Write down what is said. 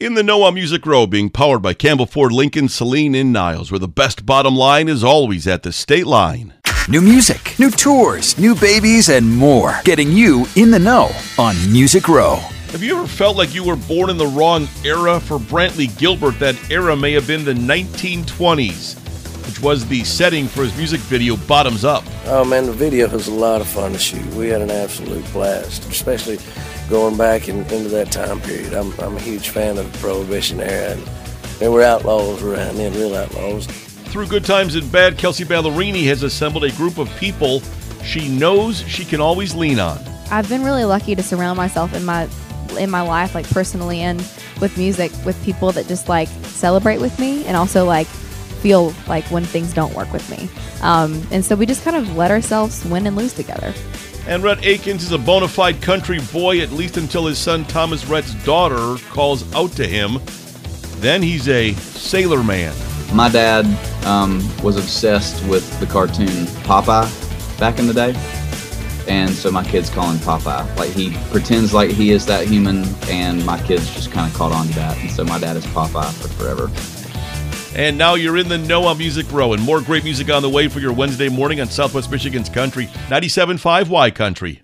In the Know On Music Row, being powered by Campbell Ford Lincoln, Saline, and Niles, where the best bottom line is always at the state line. New music, new tours, new babies, and more. Getting you in the know on Music Row. Have you ever felt like you were born in the wrong era? For Brantley Gilbert, that era may have been the 1920s, which was the setting for his music video Bottoms Up. Oh man, the video was a lot of fun to shoot. We had an absolute blast, especially going back in, into that time period. I'm, I'm a huge fan of the Prohibition era, and there were outlaws around then, real outlaws. Through good times and bad, Kelsea Ballerini has assembled a group of people she knows she can always lean on. I've been really lucky to surround myself in my in my life, like personally and with music, with people that just like celebrate with me and also like feel like when things don't work with me. Um, and so we just kind of let ourselves win and lose together. And Rhett Akins is a bona fide country boy, at least until his son Thomas Rhett's daughter calls out to him. Then he's a sailor man. My dad um, was obsessed with the cartoon Popeye back in the day. And so my kids call him Popeye. Like he pretends like he is that human, and my kids just kind of caught on to that. And so my dad is Popeye for forever. And now you're in the Know On Music Row, and more great music on the way for your Wednesday morning on Southwest Michigan's Country 97.5 Y Country.